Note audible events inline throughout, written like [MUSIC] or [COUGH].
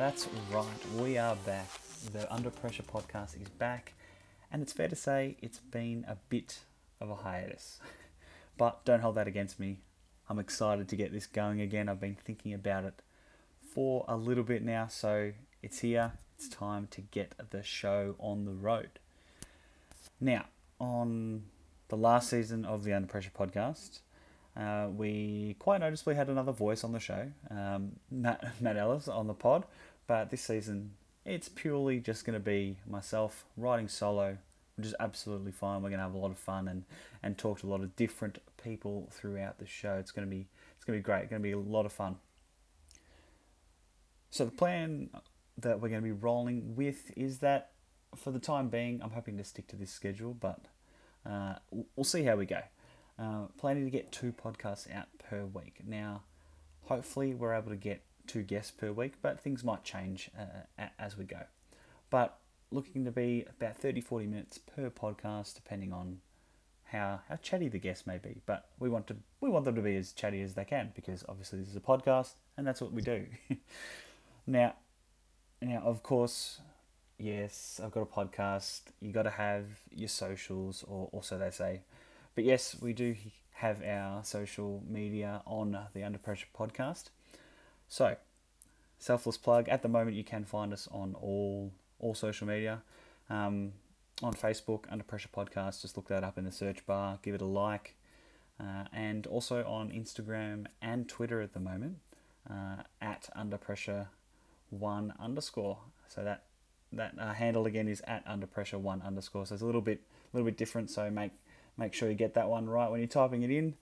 That's right, we are back. The Under Pressure podcast is back, and it's fair to say it's been a bit of a hiatus. [LAUGHS] But don't hold that against me. I'm excited to get this going again. I've been thinking about it for a little bit now, so it's here. It's time to get the show on the road. Now, on the last season of the Under Pressure podcast, uh, we quite noticeably had another voice on the show, um, Matt, [LAUGHS] Matt Ellis on the pod, but this season it's purely just going to be myself writing solo, which is absolutely fine. We're going to have a lot of fun and, and talk to a lot of different people throughout the show. It's going to be it's going to be great. It's going to be a lot of fun. So the plan that we're going to be rolling with is that for the time being, I'm hoping to stick to this schedule, but uh, we'll see how we go. Uh, planning to get two podcasts out per week. Now, hopefully, we're able to get two guests per week, but things might change uh, as we go. But looking to be about 30 40 minutes per podcast, depending on how, how chatty the guest may be. But we want to we want them to be as chatty as they can because obviously this is a podcast and that's what we do. [LAUGHS] now, now of course, yes, I've got a podcast. You got to have your socials, or also they say. But yes, we do have our social media on the Under Pressure podcast. So, selfless plug. At the moment, you can find us on all all social media. Um, on Facebook, Under Pressure Podcast, just look that up in the search bar, give it a like. Uh, and also on Instagram and Twitter at the moment, uh, at Under Pressure One underscore. So that that uh, handle again is at Under Pressure One underscore. So it's a little bit little bit different. So make make sure you get that one right when you're typing it in.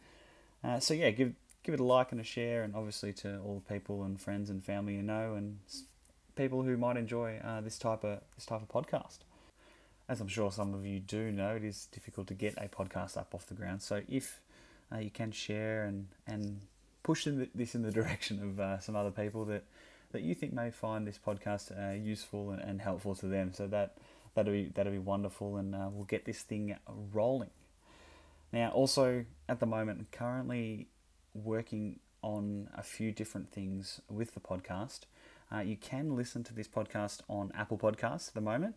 Uh, so yeah, give give it a like and a share, and obviously to all the people and friends and family you know, and people who might enjoy uh, this type of this type of podcast. As I'm sure some of you do know, it is difficult to get a podcast up off the ground. So if uh, you can share and and push in the, this in the [LAUGHS] direction of uh, some other people that that you think may find this podcast uh, useful and, and, helpful to them, so that that'll be that'll be wonderful, and uh, we'll get this thing rolling. Now, also at the moment, currently working on a few different things with the podcast. Uh, you can listen to this podcast on Apple Podcasts at the moment,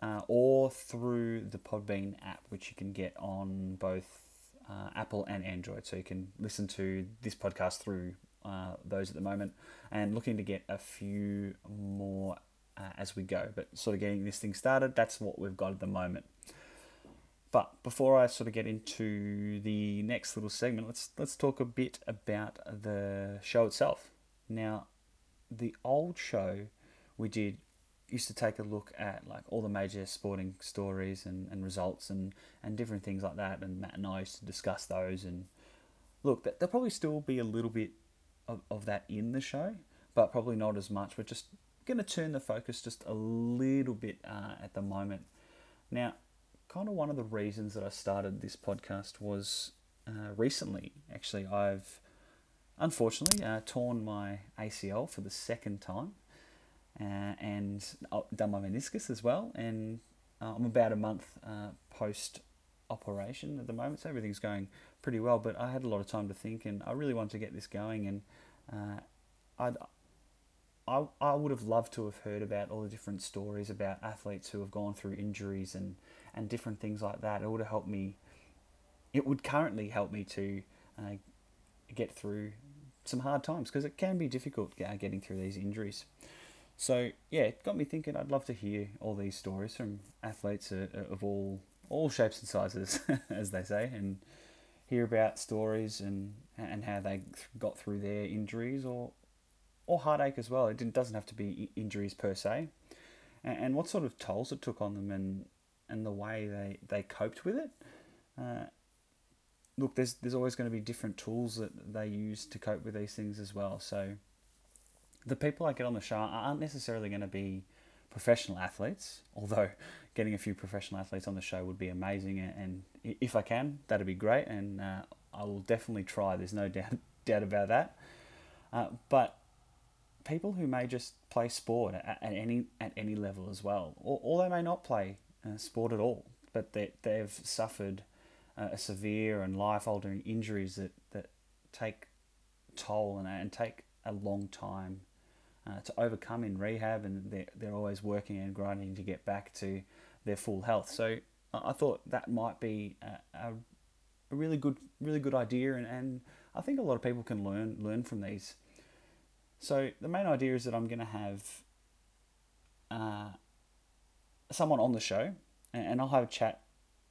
uh, or through the Podbean app, which you can get on both uh, Apple and Android. So you can listen to this podcast through uh, those at the moment, and looking to get a few more uh, as we go. But sort of getting this thing started, that's what we've got at the moment. But before I sort of get into the next little segment, let's let's talk a bit about the show itself. Now, the old show we did used to take a look at like all the major sporting stories and, and results and, and different things like that and Matt and I used to discuss those. And look there'll probably still be a little bit of, of that in the show but probably not as much. We're just going to turn the focus just a little bit uh, at the moment. Now kind of one of the reasons that I started this podcast was uh, recently. Actually, I've unfortunately uh, torn my ACL for the second time uh, and done my meniscus as well. And uh, I'm about a month uh, post operation at the moment, so everything's going pretty well. But I had a lot of time to think, and I really wanted to get this going. And uh, I'd I, I would have loved to have heard about all the different stories about athletes who have gone through injuries and and different things like that. It would have helped me. It would currently help me to uh, get through some hard times because it can be difficult uh, getting through these injuries. So yeah, it got me thinking. I'd love to hear all these stories from athletes uh, uh, of all all shapes and sizes, [LAUGHS] as they say, and hear about stories and and how they got through their injuries or or heartache as well. It doesn't have to be injuries per se, and, and what sort of tolls it took on them and and the way they, they coped with it. Uh, look, there's there's always going to be different tools that they use to cope with these things as well. So the people I get on the show aren't necessarily going to be professional athletes, although getting a few professional athletes on the show would be amazing. And if I can, that'd be great, and uh, I will definitely try. There's no [LAUGHS] doubt doubt about that. Uh, but people who may just play sport at, at any at any level as well, or, or they may not play uh, sport at all, but they, they've suffered uh, a severe and life altering injuries that, that take toll and, and take a long time uh, to overcome in rehab, and they're, they're always working and grinding to get back to their full health. So I thought that might be a, a, a really good really good idea, and, and I think a lot of people can learn learn from these. So the main idea is that I'm going to have uh, someone on the show, and, I'll have a chat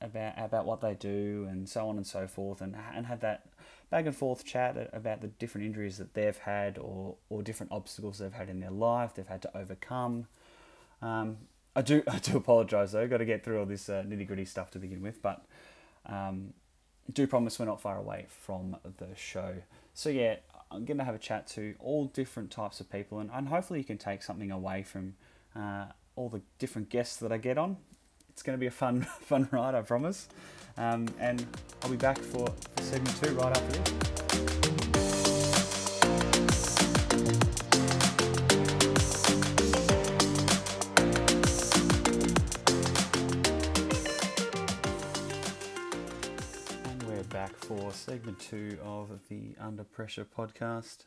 about about what they do and so on and so forth, and and have that back and forth chat about the different injuries that they've had or or different obstacles they've had in their life they've had to overcome. Um, I do [LAUGHS] I do apologise though. Got to get through all this uh, nitty gritty stuff to begin with, but um, do promise we're not far away from the show. So yeah, I'm going to have a chat to all different types of people, and, and hopefully you can take something away from uh, all the different guests that I get on. It's going to be a fun [LAUGHS] fun ride, I promise. Um, and I'll be back for, for segment two right after this. And we're back for segment two of the Under Pressure podcast.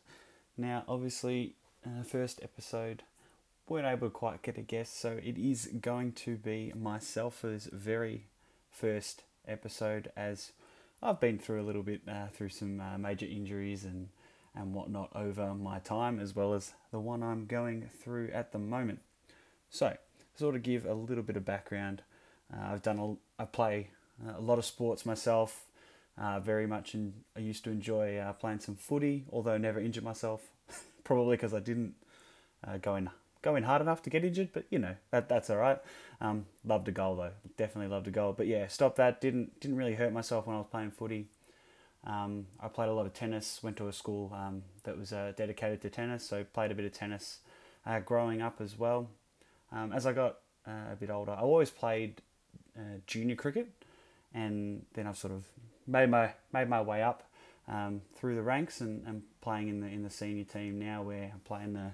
Now, obviously, uh, first episode, weren't able to quite get a guest, so it is going to be myself for this very first episode as I've been through a little bit uh, through some uh, major injuries and, and whatnot over my time, as well as the one I'm going through at the moment. So, sort of give a little bit of background. Uh, I've done a, I play a lot of sports myself. Uh, very much, and I used to enjoy uh, playing some footy, although never injured myself. [LAUGHS] Probably because I didn't uh, go in go in hard enough to get injured, but you know that that's all right. Um, loved a goal though, definitely loved a goal. But yeah, stop that. Didn't didn't really hurt myself when I was playing footy. Um, I played a lot of tennis. Went to a school um, that was uh, dedicated to tennis, so played a bit of tennis uh, growing up as well. Um, as I got uh, a bit older, I always played uh, junior cricket, and then I've sort of made my made my way up um, through the ranks and, and playing in the in the senior team now, where I'm playing the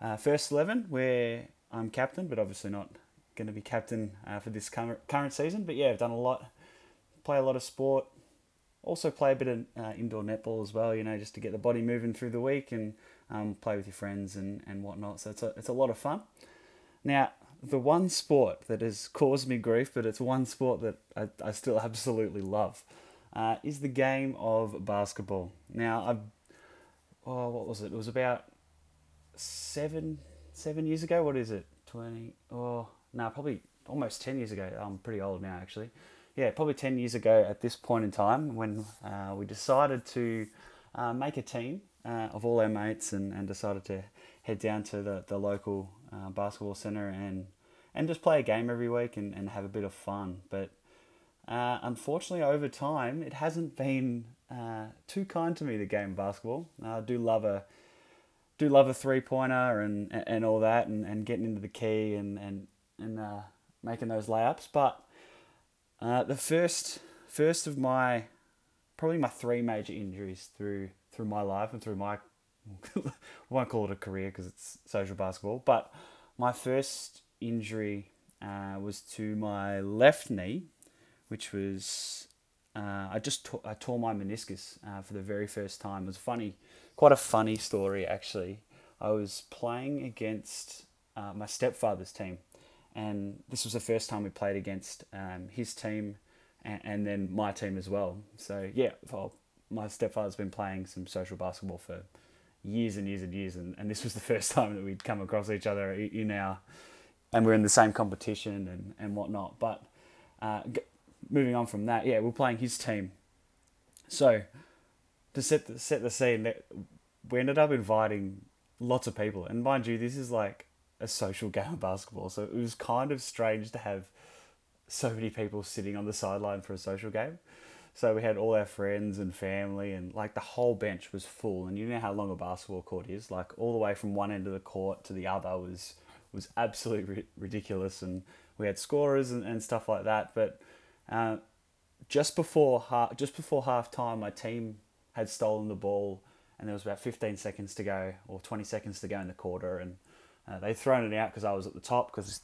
uh, first eleven, where I'm captain, but obviously not going to be captain uh, for this current current season. But yeah, I've done a lot, play a lot of sport, also play a bit of uh, indoor netball as well. You know, just to get the body moving through the week and um, play with your friends and, and whatnot. So it's a, it's a lot of fun. Now, the one sport that has caused me grief, but it's one sport that I, I still [LAUGHS] absolutely love, uh, is the game of basketball. Now, I've, oh, what was it? It was about seven, seven years ago. What is it? 20, oh, no, probably almost 10 years ago. I'm pretty old now, actually. Yeah, probably 10 years ago at this point in time when uh, we decided to uh, make a team uh, of all our mates and, and decided to head down to the, the local uh, basketball center and and just play a game every week and, and have a bit of fun. But uh, unfortunately, over time, it hasn't been uh, too kind to me. The game of basketball. I do love a do love a three pointer and, and all that, and, and getting into the key and and and uh, making those layups. But uh, the first first of my probably my three major injuries through through my life and through my I [LAUGHS] won't call it a career because it's social basketball, but my first injury uh, was to my left knee, which was uh, I just t- I tore my meniscus uh, for the very first time. It was funny, quite a funny story actually. I was playing against uh, my stepfather's team, and this was the first time we played against um, his team and, and, then my team as well. So yeah, well, my stepfather's been playing some social basketball for years and years and years, and, and this was the first [LAUGHS] time that we'd come across each other in our, and we're in the same competition and, and whatnot. But uh, g- moving on from that, yeah, we're playing his team. So to set the, set the scene, we ended up inviting lots of people, and mind you, this is like a social [LAUGHS] game of basketball, so it was kind of strange to have so many people sitting on the sideline for a social game. So we had all our friends and family, and like the whole bench was full. And you know how long a basketball court is? Like all the way from one end of the court to the other was was absolutely ridiculous. And we had scorers and, and stuff like that. But uh, just before half, just before half time, my team had stolen the ball, and there was about 15 seconds to go or 20 seconds to go in the quarter, and uh, they thrown it out because I was at the top because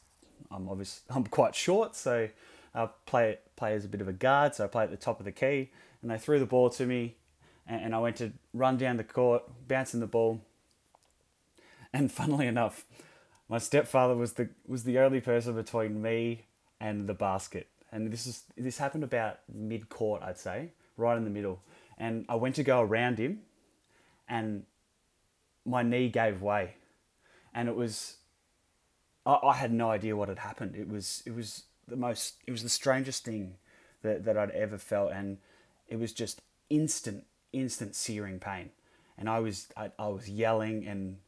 I'm obviously [LAUGHS] I'm quite short, so I play play as a bit of a guard, so I play at the top of the key, and they threw the ball to me, and, and I went to run down the court, bouncing the ball, and [LAUGHS] funnily enough, my stepfather was the was the only person between me and the basket. And this is this happened about mid court, I'd say, right in the middle. And I went to go around him, and my knee gave way, and it was. I, I had no idea what had happened. It was it was the most it was the strangest thing that, that I'd ever felt, and it was just instant instant searing pain, and I was I, I was yelling and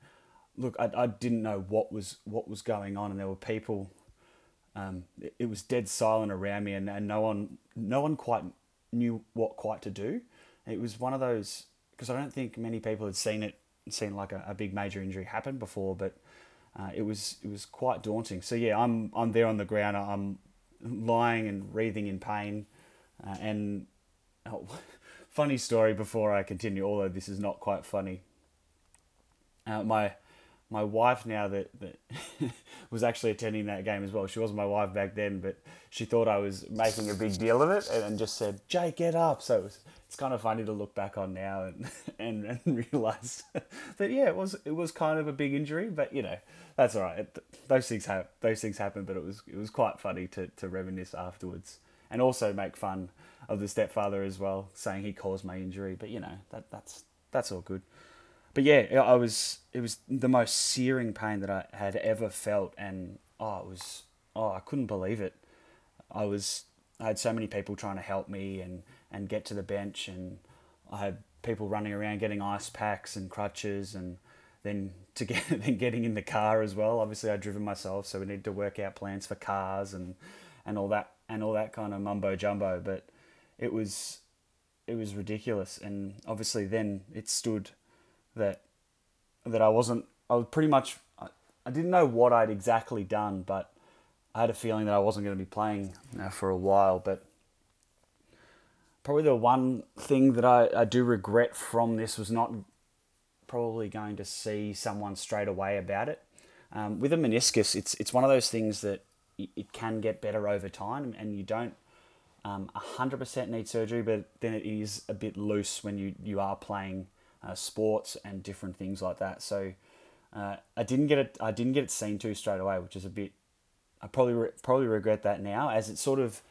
look I, I didn't know what was what was going on, and there were people. Um, it, it was dead silent around me, and, and no one no one quite knew what quite to do. It was one of those because I don't think many people had seen it seen like a, a big major injury happen before, but uh, it was it was quite daunting. So yeah, I'm I'm there on the ground. I'm lying and wreathing in pain, uh, and oh, [LAUGHS] funny story before I continue. Although this is not quite funny, uh, my my wife now that, that [LAUGHS] was actually attending that game as well. She wasn't my wife back then, but she thought I was making a big deal of it and, and just said, "Jake, get up." So it was, it's kind of funny to look back on now and [LAUGHS] and, and [LAUGHS] realize that yeah, it was it was kind of a big injury, but you know that's all right. Those things have those things happen, but it was it was quite funny to to reminisce afterwards and also make fun of the stepfather as well, saying he caused my injury. But you know that that's that's all good but yeah, I was it was the most searing pain that I had ever felt, and oh, it was oh, I couldn't believe it. I was I had so many people trying to help me and and get to the bench, and I had people running around getting ice packs and crutches, and then to get [LAUGHS] then getting in the car as well. Obviously, I'd driven myself, so we needed to work out plans for cars and and all that and all that kind of mumbo jumbo. But it was it was ridiculous, and obviously then it stood that that I wasn't. I was pretty much. I, I didn't know what I'd exactly done, but I had a feeling that I wasn't going to be playing for a while. But probably the one thing that I, I do regret from this was not probably going to see someone straight away about it. Um, with a meniscus, it's it's one of those things that it can get better over time, and you don't um, 100% need surgery, but then it is a bit loose when you, you are playing uh, sports and different things like that. So uh, I didn't get it. I didn't get it seen to straight away, which is a bit. I probably re- probably regret that now, as it sort of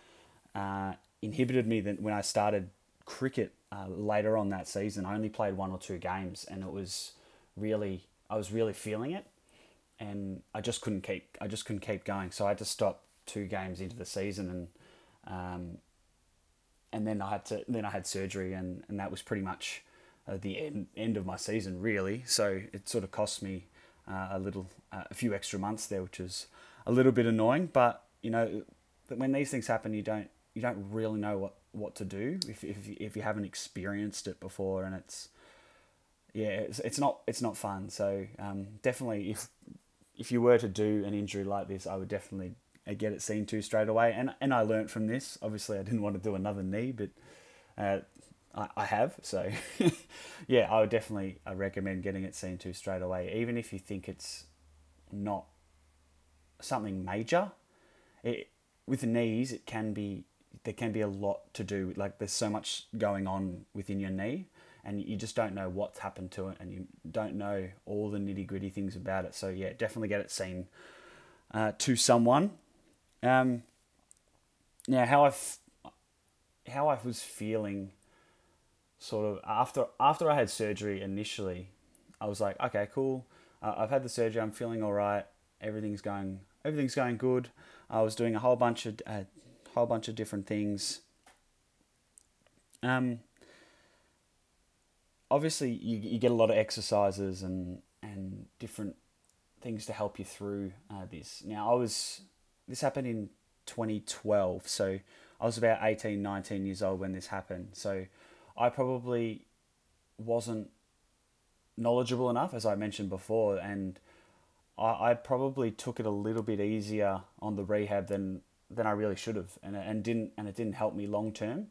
uh, inhibited me that when I started cricket uh, later on that season. I only played one or two games, and it was really I was really feeling it, and I just couldn't keep I just couldn't keep going. So I had to stop two games into the season, and um, and then I had to then I had surgery, and, and that was pretty much uh, the end, end of my season, really. So it sort of cost me uh, a little, uh, a few extra months there, which is a little bit annoying. But you know, when these things happen, you don't you don't really know what, what to do if, if, if you haven't experienced it before, and it's yeah, it's, it's not it's not fun. So um, definitely, if if you were to do an injury like this, I would definitely uh, get it seen to straight away. And and I learned from this. Obviously, I didn't want to do another knee, but uh, I have. So, [LAUGHS] yeah, I would definitely recommend getting it seen to straight away, even if you think it's not something major. It, with the knees, it can be there can be a lot to do. Like there's so much going on within your knee, and you just don't know what's happened to it, and you don't know all the nitty gritty things about it. So yeah, definitely get it seen uh, to someone. Um, now, how I how I was feeling sort of after after I had surgery initially, I was like, okay, cool. Uh, I've had the surgery. I'm feeling all right. Everything's going everything's going good. I was doing a whole bunch of a whole bunch of different things. Um, obviously, you, you get a lot of exercises and and different things to help you through uh, this. Now, I was this happened in 2012, so I was about 18, 19 years old when this happened. So I probably wasn't knowledgeable enough, as I mentioned before, and I, I probably took it a little bit easier on the rehab than than I really should have, and and didn't and it didn't help me long term.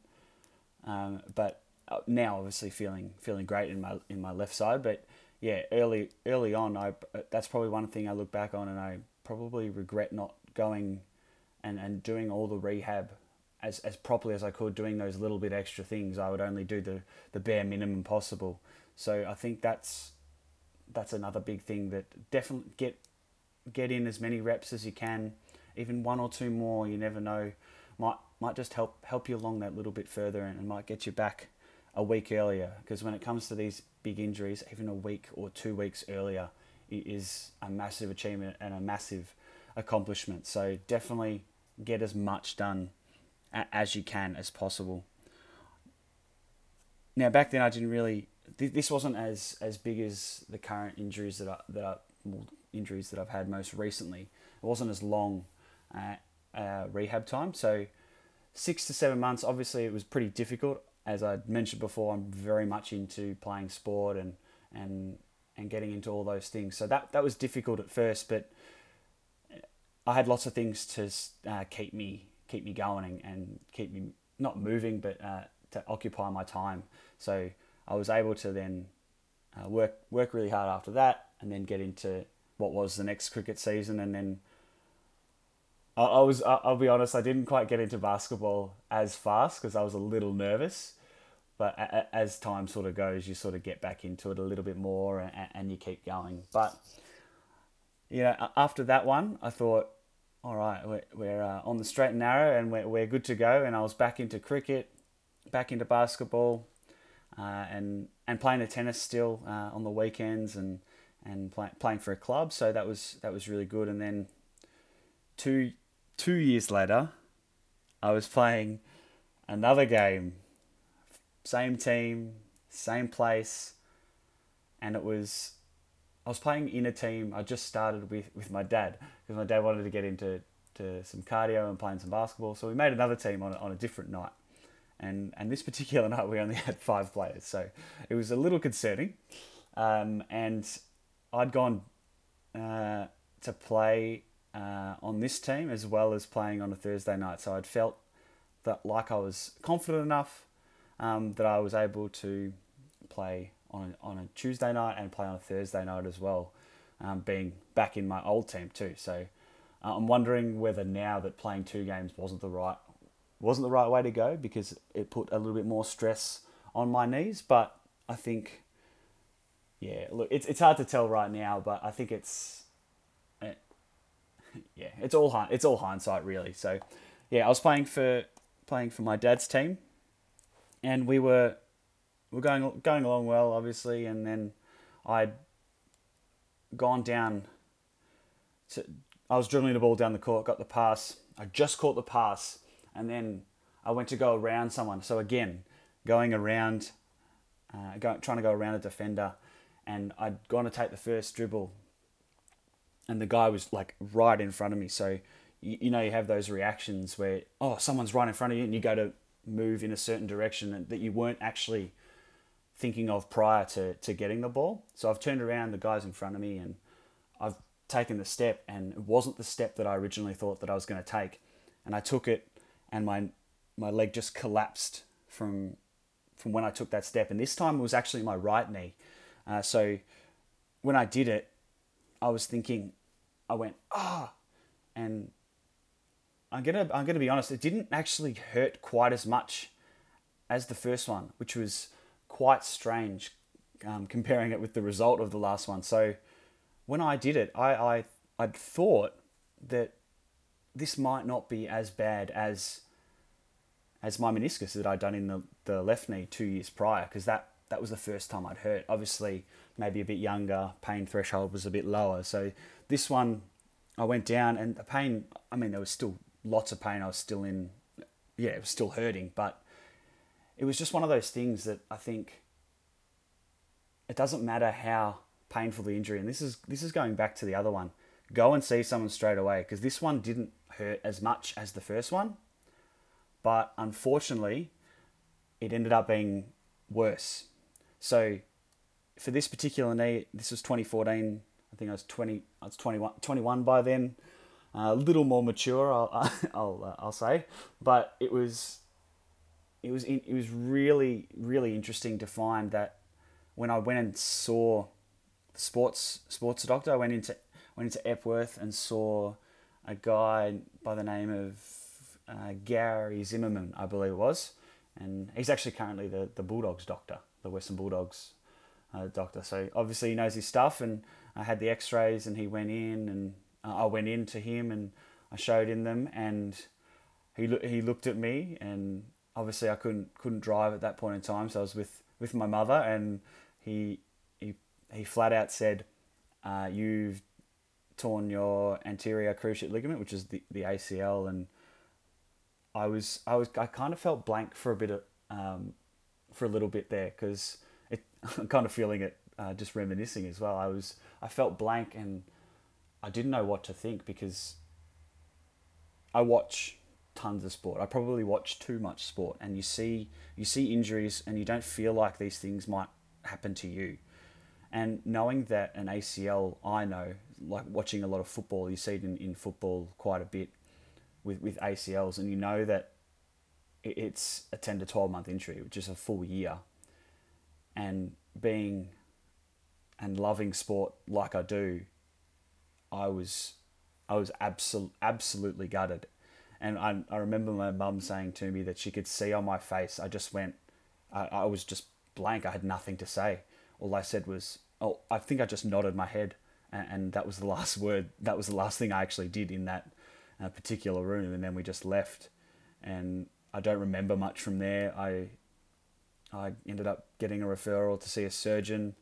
Um, but uh, now, obviously, feeling feeling great in my in my left side, but yeah, early early on, I that's probably one thing I look back on, and I probably regret not going and, and doing all the rehab as, as properly as I could, doing those little bit extra things. I would only do the, the bare minimum possible. So I think that's that's another big thing that definitely get get in as many reps as you can, even one or two more. You never know, might might just help help you along that little bit further and, and might get you back a week earlier. Because when it comes to these big injuries, even a week or two weeks earlier is a massive achievement and a massive accomplishment. So definitely get as much done as you can as possible. Now back then I didn't really. This wasn't as, as big as the current injuries that I, that I, well, injuries that I've had most recently. It wasn't as long uh, uh, rehab time. So six to seven months. Obviously, it was pretty difficult. As I mentioned before, I'm very much into playing sport and and and getting into all those things. So that that was difficult at first, but I had lots of things to uh, keep me keep me going and, and keep me not moving, but uh, to occupy my time. So I was able to then uh, work work really hard after that, and then get into what was the next cricket season, and then I, I was I'll be honest, I didn't quite get into basketball as fast because I was a little nervous. But as time sort of goes, you sort of get back into it a little bit more, and, and you keep going. But you know, after that one, I thought, all right, we're, we're uh, on the straight and narrow, and we're, we're good to go. And I was back into cricket, back into basketball, uh, and and playing the tennis still uh, on the weekends, and and play, playing for a club. So that was that was really good. And then two two years later, I was playing another game, same team, same place, and it was I was playing in a team. I just started with, with my dad because my dad wanted to get into to some cardio and playing some basketball. So we made another team on, on a different night. And, and this particular [LAUGHS] night we only had five players. So it was a little concerning. Um, and I'd gone uh, to play uh, on this team as well as playing on a Thursday night. So I'd felt that like I was confident enough um, that I was able to play on a, on a Tuesday night and play on a Thursday night as well, um, being back in my old team too. So uh, I'm wondering whether now that playing two games wasn't the right wasn't the right way to go because it put a little bit more stress on my knees. But I think, yeah, look, it's it's hard to tell right now, but I think it's [LAUGHS] yeah, it's all it's all hindsight really. So, yeah, I was playing for playing for my dad's team, and we were we are going going along well, obviously, and then I'd gone down. To, I was dribbling the ball down the court, got the pass. I just caught the pass, and then I went to go around someone. So again, going around, uh, going, trying to go around a defender, and I'd gone to take the first dribble and the guy was like right in front of me. So you, you know you have those reactions where oh someone's right in front of you and you go to move in a certain direction that you weren't actually thinking of prior to, to getting the ball. So I've turned around, the guy's in front of me, and I've taken the step, and it wasn't the step that I originally thought that I was going to take. And I took it, and my my leg just collapsed from from when I took that step. And this time it was actually my right knee. Uh, so when I did it, I was thinking, I went ah, and I'm gonna I'm gonna be honest. It didn't actually hurt quite as much as the first one, which was quite strange um, comparing it with the result of the last one. So when I did it, I I I'd thought that this might not be as bad as as my meniscus that I'd done in the, the left knee two years prior because that that was the first time I'd hurt. Obviously, maybe a bit younger, pain threshold was a bit lower. So this one, I went down and the pain, I mean, there was still lots of pain. I was still in, yeah, it was still hurting, but it was just one of those things that I think it doesn't matter how painful the injury, and this is this is going back to the other one. Go and see someone straight away because this one didn't hurt as much as the first one, but unfortunately, it ended up being worse. So for this particular knee, this was 2014. I think I was 20. I was 21, 21 by then. Uh, a little more mature, I'll [LAUGHS] I'll, uh, I'll say, but it was it was it was really really interesting to find that when I went and saw sports sports doctor, I went into went into Epworth and saw a guy by the name of uh, Gary Zimmerman, I believe it was, and he's actually currently the the Bulldogs doctor, the Western Bulldogs uh, doctor. So obviously he knows his stuff, and I had the X-rays, and he went in, and uh, I went in to him, and I showed him them, and he lo- he looked at me, and obviously I couldn't couldn't drive at that point in time, so I was with with my mother, and he he he flat out said, uh, "You've torn your anterior cruciate ligament, which is the, the ACL, and I was I was I kind of felt blank for a bit of um, for a little bit there because [LAUGHS] I'm kind of feeling it uh, just reminiscing as well. I was I felt blank and I didn't know what to think because I watch tons of sport. I probably watch too much sport, and you see you see injuries, and you don't feel like these things might happen to you. And knowing that an ACL, I know, like watching a lot of football, you see it in, in football quite a bit with, with ACLs, and you know that it's a 10 to 12 month injury, which is a full year. And being and loving sport like I do, I was I was absol- absolutely gutted. And I, I remember my mum saying to me that she could see on my face, I just went, I, I was just blank. I had nothing to say. All I said was, oh, I think I just nodded my head. And, and that was the [LAUGHS] last word. That was the last thing I actually did in that uh, particular room. And then we just left. And I don't remember much from there. I, I ended up getting a referral to see a surgeon.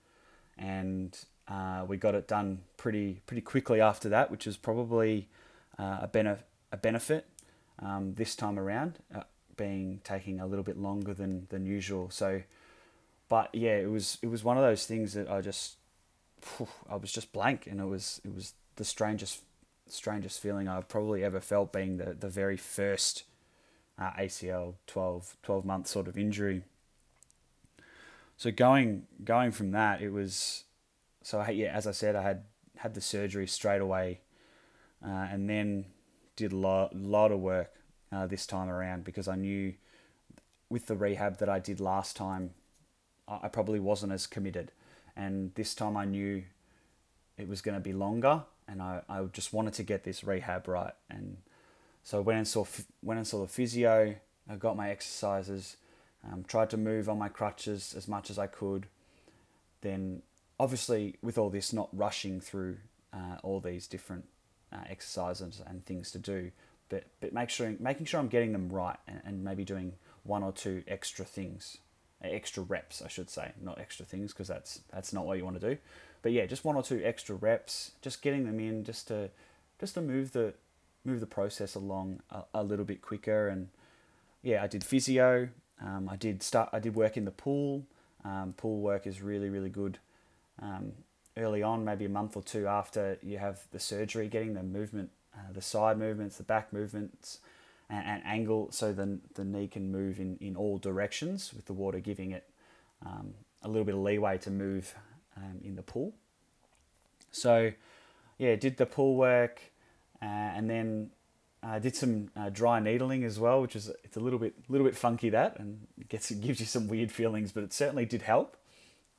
And uh, we got it done pretty pretty quickly after that, which was probably uh, a, benef- a benefit um, this time around, uh, being taking a little bit longer than, than usual. So, but yeah, it was it was one of those things that I just I was just blank, and it was it was the strangest strangest feeling I've probably ever felt, being the the very first uh, ACL 12, 12 month sort of injury. So going going from that, it was so I, yeah, as I said, I had had the surgery straight away, uh, and then did a lot, lot of work uh, this time around because I knew with the rehab that I did last time, I probably wasn't as committed, and this time I knew it was going to be longer, and I, I just wanted to get this rehab right, and so I went and saw went and saw the physio. I got my exercises, um, tried to move on my crutches as much as I could, then obviously with all this not rushing through uh, all these different uh, exercises and things to do but but make sure making sure I'm getting them right and, and maybe doing one or two extra things extra reps I should say not extra things because that's that's not what you want to do. But yeah just one or two extra reps just getting them in just to just to move the move the process along a, a little bit quicker. And yeah I did physio um, I did start I did work in the pool. Um, pool work is really really good. Um, early on, maybe a month or two after you have the surgery, getting the movement, uh, the side movements, the back movements, and, and, angle so the, the knee can move in, in all directions with the water giving it um, a little bit of leeway to move um, in the pool. So, yeah, did the pool work uh, and then uh, did some uh, dry needling as well, which is it's a little bit little bit funky that and it gets it [LAUGHS] gives you some weird feelings, but it certainly did help.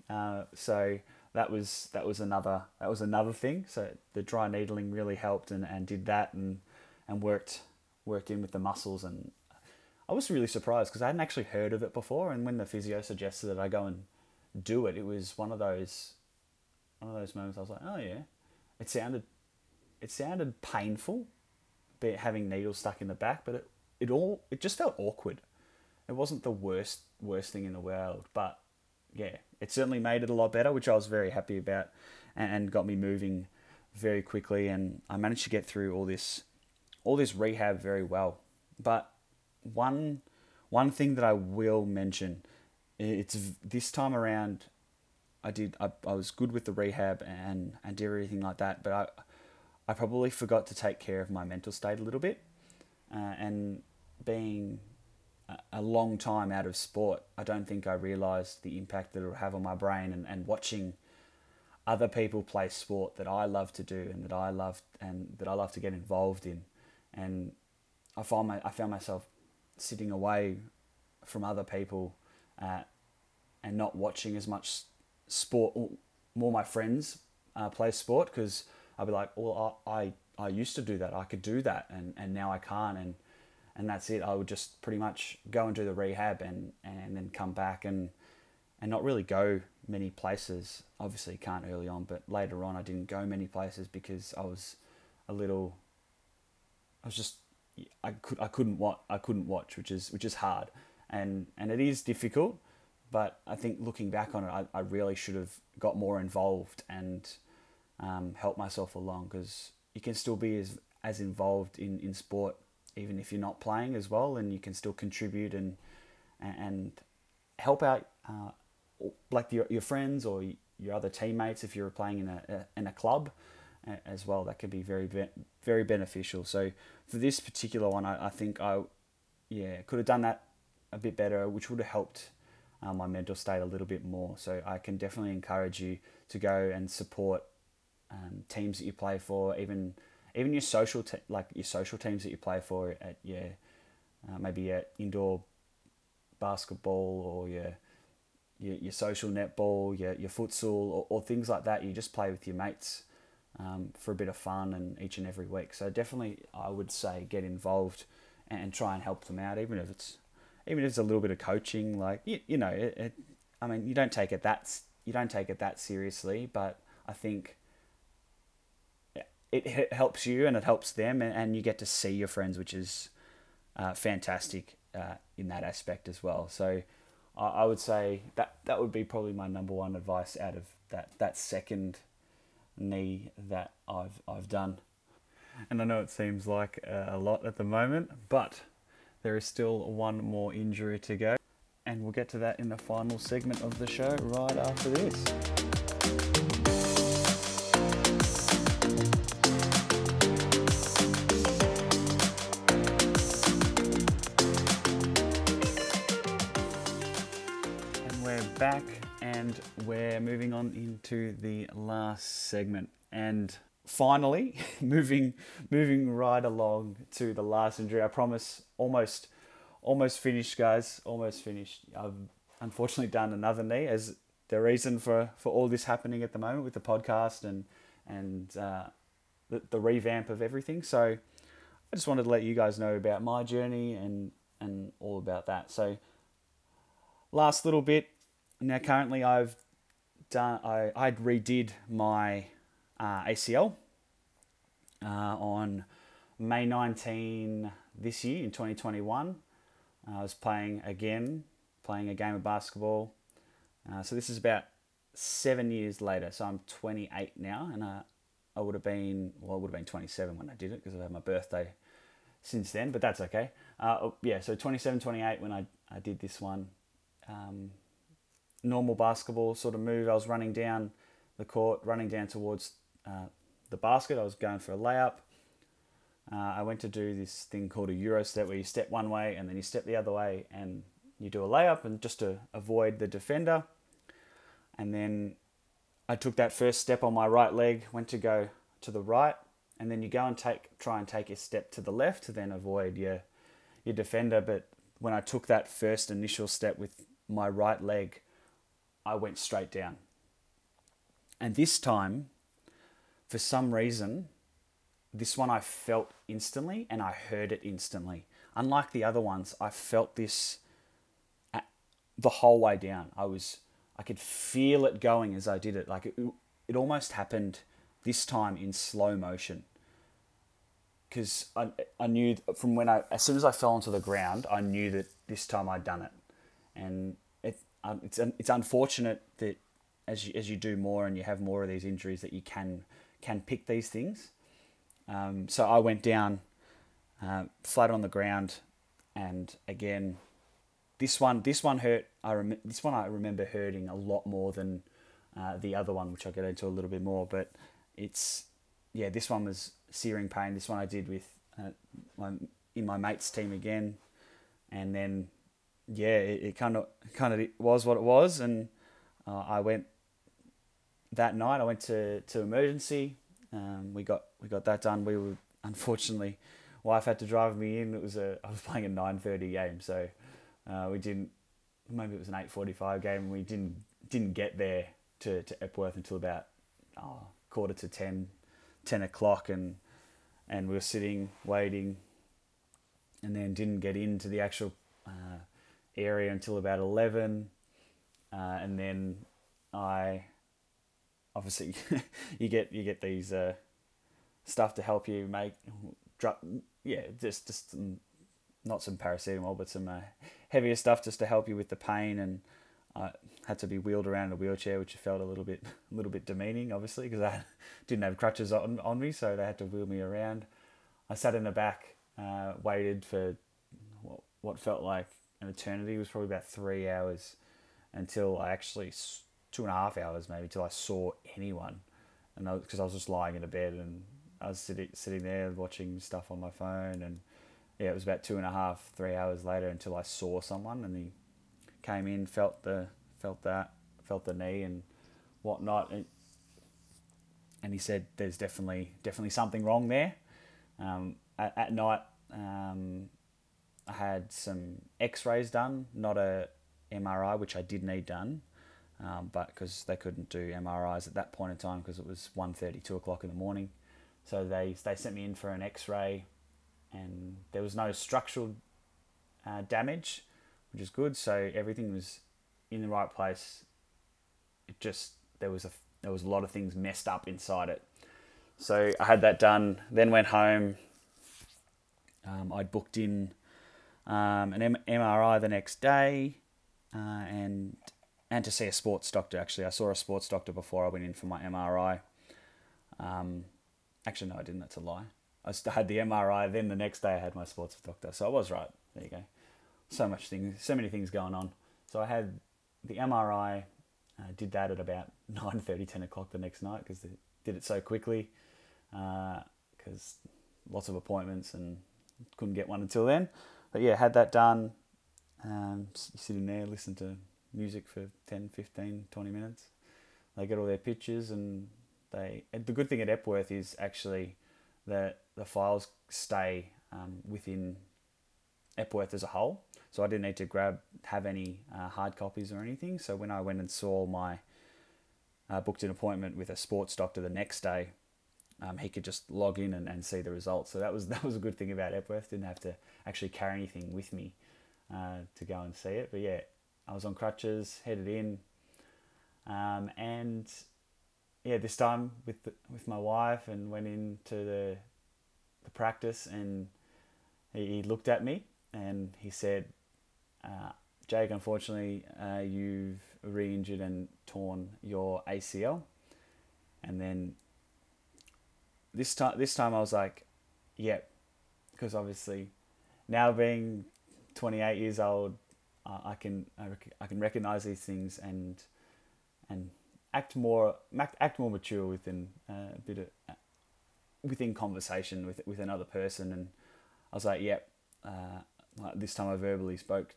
Uh, so that was that was another that was another thing. So the dry needling really helped and, and did that and and worked worked in with the muscles and I was really surprised because I hadn't actually heard of it before and when the physio suggested that I go and do it, it was one of those one of those moments I was like, oh yeah, it sounded it sounded painful, be having needles stuck in the back, but it, it all it just felt awkward. It wasn't the worst worst thing in the world, but yeah, it certainly made it a lot better, which I was very happy about, and got me moving very quickly. And I managed to get through all this, all this rehab very well. But one, one thing that I will mention, it's this time around. I did. I, I was good with the rehab and and did everything like that, but I, I probably forgot to take care of my mental state a little bit, uh, and being a long time out of sport, I don't think I realised the impact that it will have on my brain and, and watching other people play sport that I love to do and that I love and that I love to get involved in. And I found my I found myself sitting away from other people uh, and not watching as much sport. More my friends uh, play sport because I'd be like, well, I, I I used to do that. I could do that, and, and now I can't. And and that's it. I would just pretty much go and do the rehab and, and then come back and and not really go many places. Obviously, can't early on, but later on, I didn't go many places because I was a little. I was just I could I couldn't watch I couldn't watch, which is which is hard, and and it is difficult. But I think looking back on it, I, I really should have got more involved and um, helped myself along because you can still be as as involved in, in sport even if you're not playing as well, and you can still contribute and and help out uh, like your, your friends or your other teammates if you're playing in a, in a club as well. That can be very very beneficial. So for this particular one, I, I think I yeah could have done that a bit better, which would have helped uh, my mental state a little bit more. So I can definitely encourage you to go and support um, teams that you play for, even even your social te- like your social teams that you play for at your uh, maybe your indoor basketball or your your, your social netball, your, your futsal, or, or things like that. You just play with your mates um, for a bit of fun and each and every week. So definitely, I would say get involved and try and help them out, even if it's even if it's a little bit of coaching. Like you, you know, it, it, I mean, you don't take it that you don't take it that seriously, but I think it helps you and it helps them, and, and you get to see your friends, which is uh, fantastic uh, in that aspect as well. So I, I would say that that would be probably my number one advice out of that that second knee that I've I've done. And I know it seems like a lot at the moment, but there is still one more injury to go. And we'll get to that in the final segment of the show right after this. Moving on into the last segment. And finally, [LAUGHS] moving moving right along to the last injury. I promise almost almost finished, guys. Almost finished. I've unfortunately done another knee as the reason for, for all this happening at the moment with the podcast and and uh, the, the revamp of everything. So I just wanted to let you guys know about my journey and and all about that. So last little bit now, currently, I've done. I I redid my uh, ACL uh, on May 19 this year in 2021. I was playing again, playing a game of basketball. Uh, so this is about seven years later. So I'm 28 now, and I, I would have been well, I would have been 27 when I did it because I've had my birthday since then. But that's okay. Uh, oh, yeah, so 27, 28 when I I did this one. Um, normal basketball sort of move. I was running down the court, running down towards uh, the basket. I was going for a layup. Uh, I went to do this thing called a Euro step where you step one way and then you step the other way and you do a layup and just to avoid the defender. And then I took that first step on my right leg, went to go to the right, and then you go and take try and take a step to the left to then avoid your your defender. But when I took that first initial step with my right leg, I went straight down. And this time, for some reason, this one I felt instantly and I heard it instantly. Unlike the other ones, I felt this the whole way down. I was I could feel it going as I did it. Like it, it almost happened this time in slow motion. Because I, I knew from when I, as soon as I fell onto the ground, I knew that this time I'd done it. And um, it's it's unfortunate that as you, as you do more and you have more of these injuries that you can can pick these things. Um, so I went down uh, flat on the ground, and again, this one this one hurt. I rem- this one I remember hurting a lot more than uh, the other one, which I'll get into a little bit more. But it's yeah, this one was searing pain. This one I did with uh, my, in my mate's team again, and then yeah, it kind of kind of was what it was, and uh, I went that night. I went to to emergency. Um, we got we got that done. We were unfortunately, wife had to drive me in. It was a I was playing a nine thirty game, so uh, we didn't. Maybe it was an eight forty five game. We didn't didn't get there to, to Epworth until about oh, quarter to 10, 10 o'clock, and and we were sitting waiting, and then didn't get into the actual uh, area until about 11. uh, and then I obviously [LAUGHS] you get you get these uh, stuff to help you make dr- yeah just just some, not some paracetamol but some uh, heavier stuff just to help you with the pain and I had to be wheeled around in a wheelchair which felt a little bit [LAUGHS] a little bit demeaning obviously because I [LAUGHS] didn't have crutches on, on me so they had to wheel me around I sat in the back uh, waited for what, what felt like an eternity. It was probably about three hours until I actually two and a half hours maybe till I saw anyone, and because I, I, was just lying in a bed and I was sitting sitting there watching stuff on my phone, and yeah, it was about two and a half, three hours later until I saw someone, and he came in, felt the felt that, felt the knee and whatnot, and, and he said there's definitely definitely something wrong there. Um, at, at night, um, I had some X-rays done, not a MRI, which I did need done um, but because they couldn't do MRIs at that point in time because it was 1.30, 2 o'clock in the morning. So they, they sent me in for an x-ray and there was no structural uh, damage, which is good. So everything was in the right place. It just, there was a, there was a lot of things messed up inside it. So I had that done, then went home. Um, I'd booked in um, an M- MRI the next day, uh, and and to see a sports doctor. Actually, I saw a sports doctor before I went in for my MRI. Um, actually, no, I didn't. That's a lie. I had the MRI. Then the next day, I had my sports doctor. So I was right. There you go. So much things, so many things going on. So I had the MRI. I did that at about [LAUGHS] 9 30, 10 o'clock the next night because they did it so quickly. Because uh, lots of appointments and couldn't get one until then. But yeah, had that done. Um, sitting there, listen to music for 10, 15, 20 minutes. They get all their pictures and they. And the good thing at Epworth is actually that the files stay um, within Epworth as a whole. So I didn't need to grab have any uh, hard copies or anything. So when I went and saw my uh, booked an appointment with a sports doctor the next day, um, he could just log in and, and see the results. So that was [LAUGHS] that was a good thing about Epworth. Didn't have to actually carry anything with me uh, to go and see it. But yeah, I was on crutches, headed in, um, and yeah, this time with the, with my wife, and went into the the practice, and he, looked at me and he said, uh, "Jake, unfortunately, uh, you've re-injured and torn your ACL." And then this time, this time I was like, "Yep," yeah, because obviously now being 28 years old, uh, I can I, rec- I can recognize these things and and act more act more mature within uh, a bit of uh, within conversation with with another person. And I was like yep uh, like this time I verbally spoke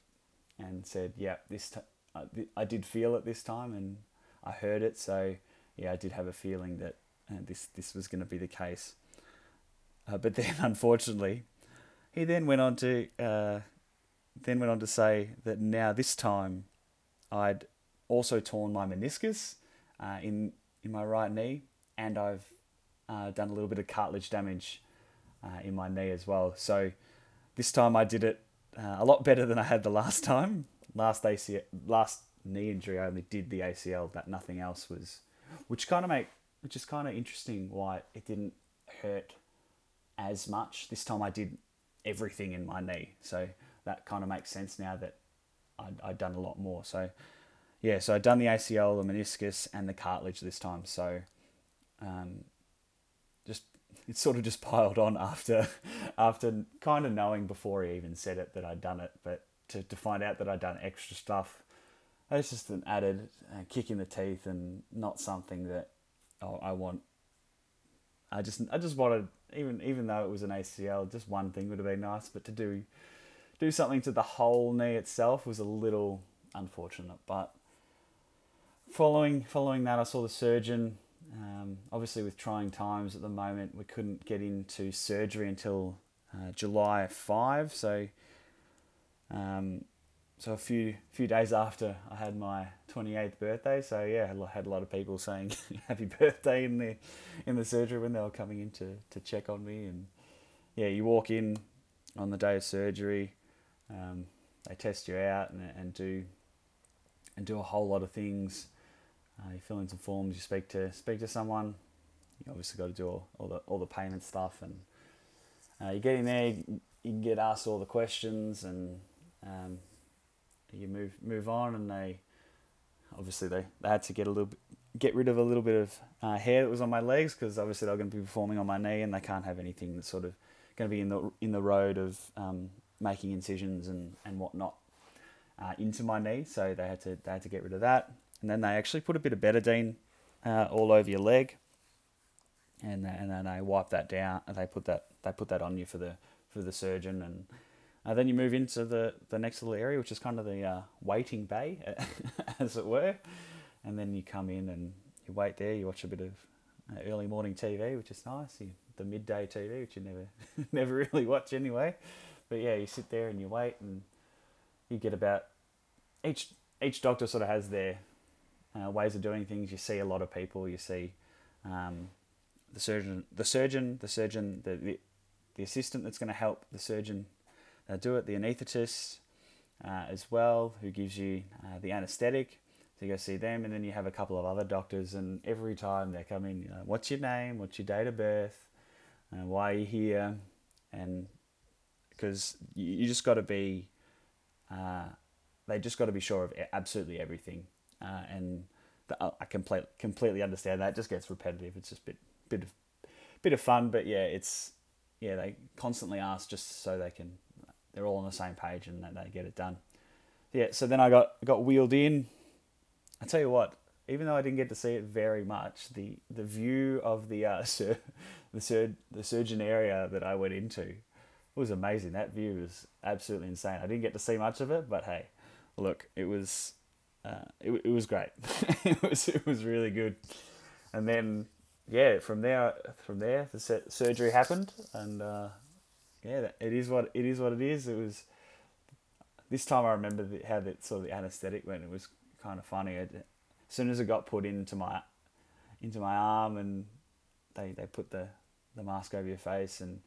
and said yeah this t- I, th- I did feel it this time and I heard it. So yeah I did have a feeling that uh, this this was going to be the case uh, but [LAUGHS] then unfortunately he then went on to then went on to say that now this time I'd also torn my meniscus uh, in in my right knee, and I've uh, done a little bit of cartilage damage uh, in my knee as well. So this time I did it uh, a lot better than I had the last time. Last ACL, last knee injury, I only did the ACL, but nothing else was, which kind of make which is kind of interesting why it didn't hurt as much. This time I did everything in my knee, so that kind of makes sense now that I'd, I'd done a lot more. So, yeah, so I'd done the ACL, the meniscus, and the cartilage this time. So, um, just [LAUGHS] it sort of just piled on after [LAUGHS] after kind of knowing before he even said it that I'd done it, but to, to find out that I'd done extra stuff, it's just an added uh, kick in the teeth and not something that oh, I want. I just I just wanted even even though it was an ACL, just one thing would have been nice, but to do do something to the whole knee itself was a little unfortunate. But following following that, I saw the surgeon. Um, obviously, with trying times at the moment, we couldn't get into surgery until uh, July five. So, um, so a few few days after I had my twenty eighth birthday. So yeah, I had a lot of people saying [LAUGHS] happy birthday in the in the surgery when they were coming in to, to check on me. And yeah, you walk in on the day of surgery. Um, they test you out and, and do and do a whole lot of things. Uh, you fill in some forms, you speak to speak to someone. You obviously got to do all, all the all the payment stuff, and uh, you get in there. You, get asked all the questions, and um, you move move on. And they obviously they, they had to get a little get rid of a little bit of uh, hair that was on my legs because obviously they're going to be performing on my knee, and they can't have anything that's sort of going to be in the in the road of um, making incisions and and whatnot uh, into my knee. So they had to they had to get rid of that, and then they actually put a bit of betadine uh, all over your leg, and and then they wipe that down. And they put that they put that on you for the for the surgeon, and uh, then you move into the the next little area, which is kind of the uh, waiting bay, [LAUGHS] as it were, and then you come in and you wait there. You watch a bit of uh, early morning TV, which is nice. You, the midday TV, which you never [LAUGHS] never really watch anyway. But yeah, you sit there and you wait, and you get about each each doctor sort of has their uh, ways of doing things. You see a lot of people. You see um, the surgeon, the surgeon, the surgeon, the the, the assistant that's going to help the surgeon do it. The anaesthetist uh, as well, who gives you uh, the anaesthetic. So you go see them, and then you have a couple of other doctors, and every time they come in, you know, what's your name? What's your date of birth? Uh, why are you here? And because you, you just got to be, uh, they just got to be sure of absolutely everything. Uh, and the, I complete, completely understand that. It just gets repetitive. It's just a bit, bit of, bit of fun, but yeah, it's, yeah, they constantly ask just so they can, they're all on the same page and they get it done. Yeah, so then I got got wheeled in. I tell you what, even though I didn't get to see it very much, the the view of the uh, [LAUGHS] sur- the sur- the surgeon area that I went into was amazing. That view was absolutely insane. I didn't get to see much of it, but hey, look, it was uh, it, it was great. [LAUGHS] it was it was really good. And then yeah, from there from there the surgery happened, and uh, yeah, it is what it is what it is. It was this time I remember the, how that sort of the anaesthetic went. It was kind of funny. It, as soon as it got put into my into my arm and they, they put the, the mask over your face and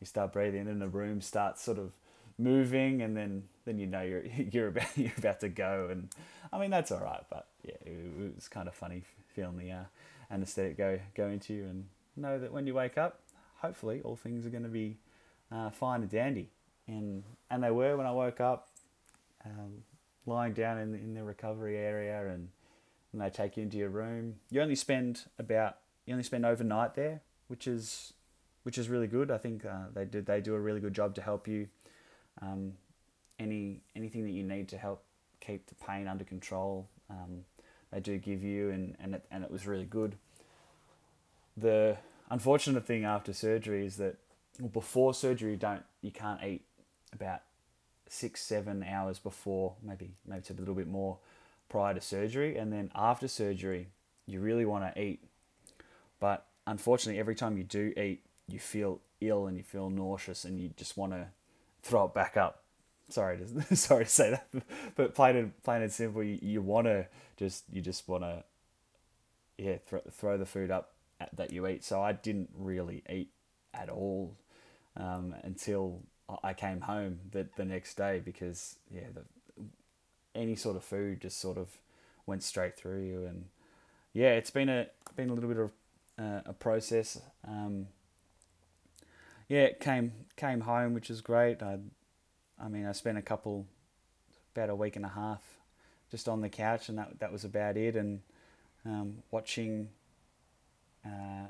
you start breathing and the room starts sort of moving and then then you know you're [LAUGHS] you're about [LAUGHS] you're about to go and I mean that's all right but yeah it, it was kind of funny feeling the uh, anesthetic go go into you and know that when you wake up hopefully all things are going to be uh, fine and dandy and and they were when I woke up um, lying down in in the recovery area and and they take you into your room you only spend about you only spend overnight there which is which is really good. I think uh, they do they do a really good job to help you. Um, any anything that you need to help keep the pain under control, um, they do give you, and and it, and it was really good. The unfortunate thing after surgery is that well, before surgery, you don't you can't eat about six seven hours before, maybe maybe it's a little bit more prior to surgery, and then after surgery, you really want to eat, but unfortunately, every time you do eat, you feel ill and you feel nauseous and you just want to throw it back up. Sorry to [LAUGHS] sorry to say that, but plain and plain and simple, you, you want to just you just want to yeah throw throw the food up at, that you eat. So I didn't really eat at all um, until I came home the the next day because yeah the any sort of food just sort of went straight through you and yeah it's been a been a little bit of uh, a process. Um, yeah, came came home, which is great. I, I mean, I spent a couple, about a week and a half, just on the couch, and that that was about it. And um, watching uh,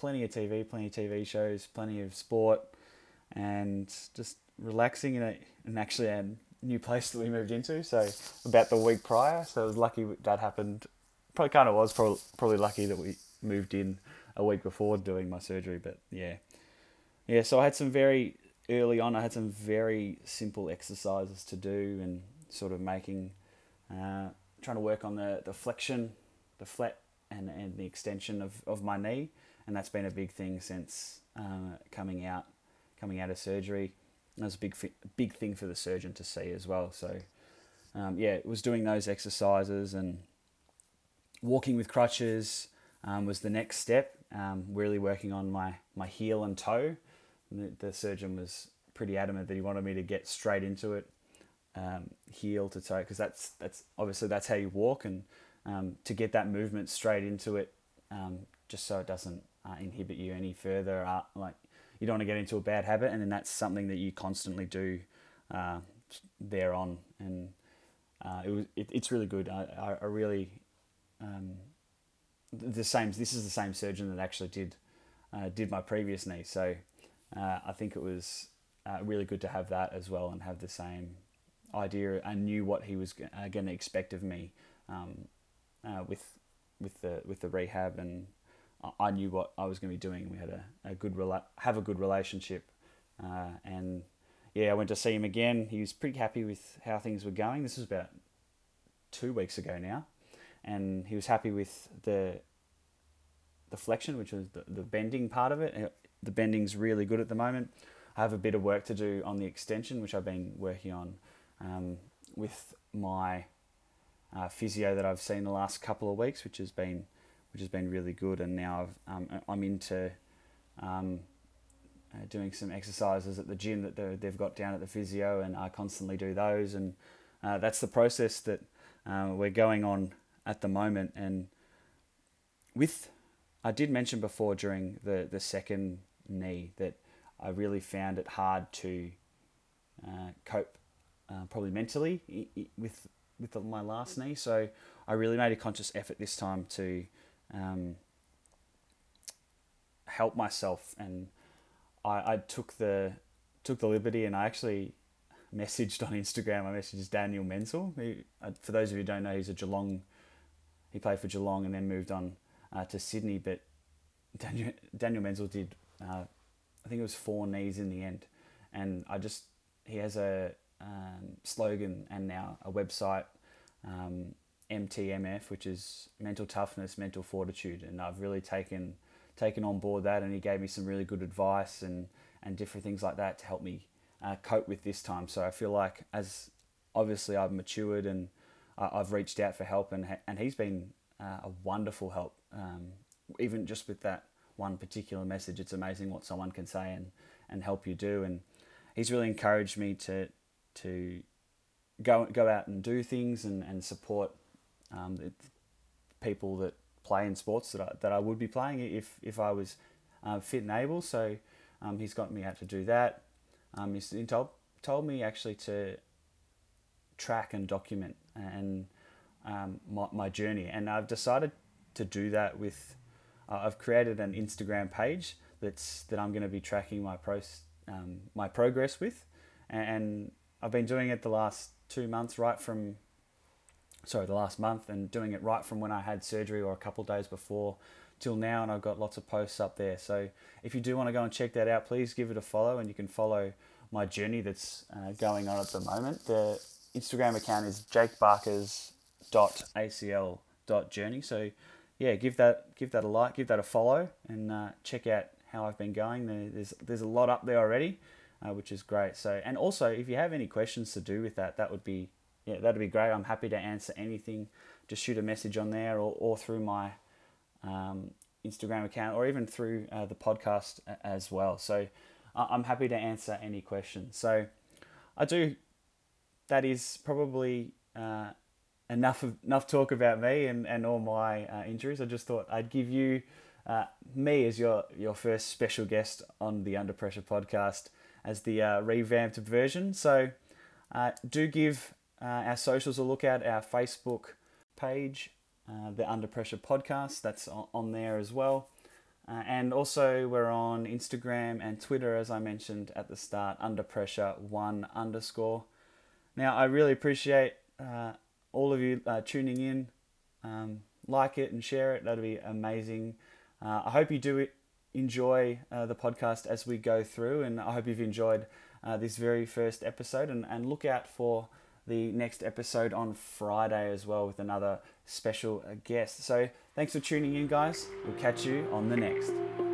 plenty of TV, plenty of TV shows, plenty of sport, and just relaxing in a in actually a new place that we moved into. So about the week prior, so I was lucky that happened. Probably kind of was probably, probably lucky that we moved in a week before doing my surgery, but yeah, yeah, so I had some very early on. I had some very simple exercises to do, and sort of making, uh, trying to work on the the flexion, the flat, and and the extension of, of my knee, and that's been a big thing since uh, coming out, coming out of surgery. That was a big big thing for the surgeon to see as well. So, um, yeah, it was doing those exercises and walking with crutches um, was the next step. Um, really working on my my heel and toe the, the surgeon was pretty adamant that he wanted me to get straight into it. um, heel to toe because that's that's obviously that's how you walk and um, to get that movement straight into it um, just so it doesn't uh, inhibit you any further uh, like you don't want to get into a bad habit and then that's something that you constantly do uh, there on and uh, it was it, it's really good I, I, I really um, the same this is the same surgeon that actually did uh, did my previous knee so uh, I think it was really good to have that as well and have the same idea. I knew what he was uh, going to expect of me um, uh, with with the with the rehab, and I knew what I was going to be doing. We had a, a good rela- have a good relationship, uh, and yeah, I went to see him again. He was pretty happy with how things were going. This was about two weeks ago now, and he was happy with the the flexion, which was the, the bending part of it. Uh, the bending's really good at the moment. I have a bit of work to do on the extension, which I've been working on um, with my uh, physio that I've seen the last couple of weeks, which has been which has been really good. And now i am um, into um, uh, doing some exercises at the gym that they've got down at the physio, and I constantly do those. And uh, that's the process that uh, we're going on at the moment. And with I did mention before during the the second knee that I really found it hard to uh, cope uh, probably mentally with with my last knee. So I really made a conscious effort this time to um, help myself, and I, I took the took the liberty, and I actually [LAUGHS] messaged on Instagram. I messaged Daniel Menzel. He, uh, for those of you who don't know, he's a Geelong. He played for Geelong and then moved on uh, to Sydney. But Daniel Daniel Menzel did, uh, I think it was four knees in the end, and I just he has a um, slogan and now a website, um, MTMF, which is mental toughness, mental fortitude, and I've really taken taken on board that, and he gave me some really good advice and and different things like that to help me uh, cope with this time. So I feel like as obviously I've matured and I've reached out for help, and and he's been uh, a wonderful help. Um, even just with that one particular message, it's amazing what someone can say and and help you do. And he's really encouraged me to to go go out and do things and, and support um, people that play in sports that I, that I would be playing if if I was uh, fit and able. So um, he's got me out to do that. Um, he's he told told me actually to track and document and um, my, my journey, and I've decided to do that with. Uh, I've created an Instagram page that's that I'm going to be tracking my pro um, my progress with, and I've been doing it the last two months, right from, sorry, the last month, and doing it right from when I had surgery or a couple days before till now, and I've got lots of posts up there. So if you do want to go and check that out, please give it a follow, and you can follow my journey that's uh, going on at the moment. The Instagram account is jakebarkers.acl.journey. So yeah, give that give that a like, give that a follow, and uh, check out how I've been going. There's there's a lot up there already uh, which is great. So, and also if you have any questions to do with that, that would be yeah, that'd be great. I'm happy to answer anything. Just shoot a message on there or, or through my um, Instagram account or even through uh, the podcast as well. So I'm happy to answer any questions. So I do. That is probably uh, enough of, enough talk about me and, and all my uh, injuries. I just thought I'd give you uh, me as your your first special guest on the Under Pressure podcast as the uh, revamped version. So uh, do give uh, our socials a look at our Facebook page, uh, the Under Pressure podcast. That's on there as well. Uh, and also, we're on Instagram and Twitter, as I mentioned at the start, Under Pressure One underscore. Now, I really appreciate uh, all of you tuning in. Um, like it and share it. That'd be amazing. I hope you do enjoy uh, the podcast as we go through, and I hope you've enjoyed uh, this very first episode. And, and look out for the next episode on Friday as well with another special guest. So, thanks for tuning in, guys. We'll catch you on the next.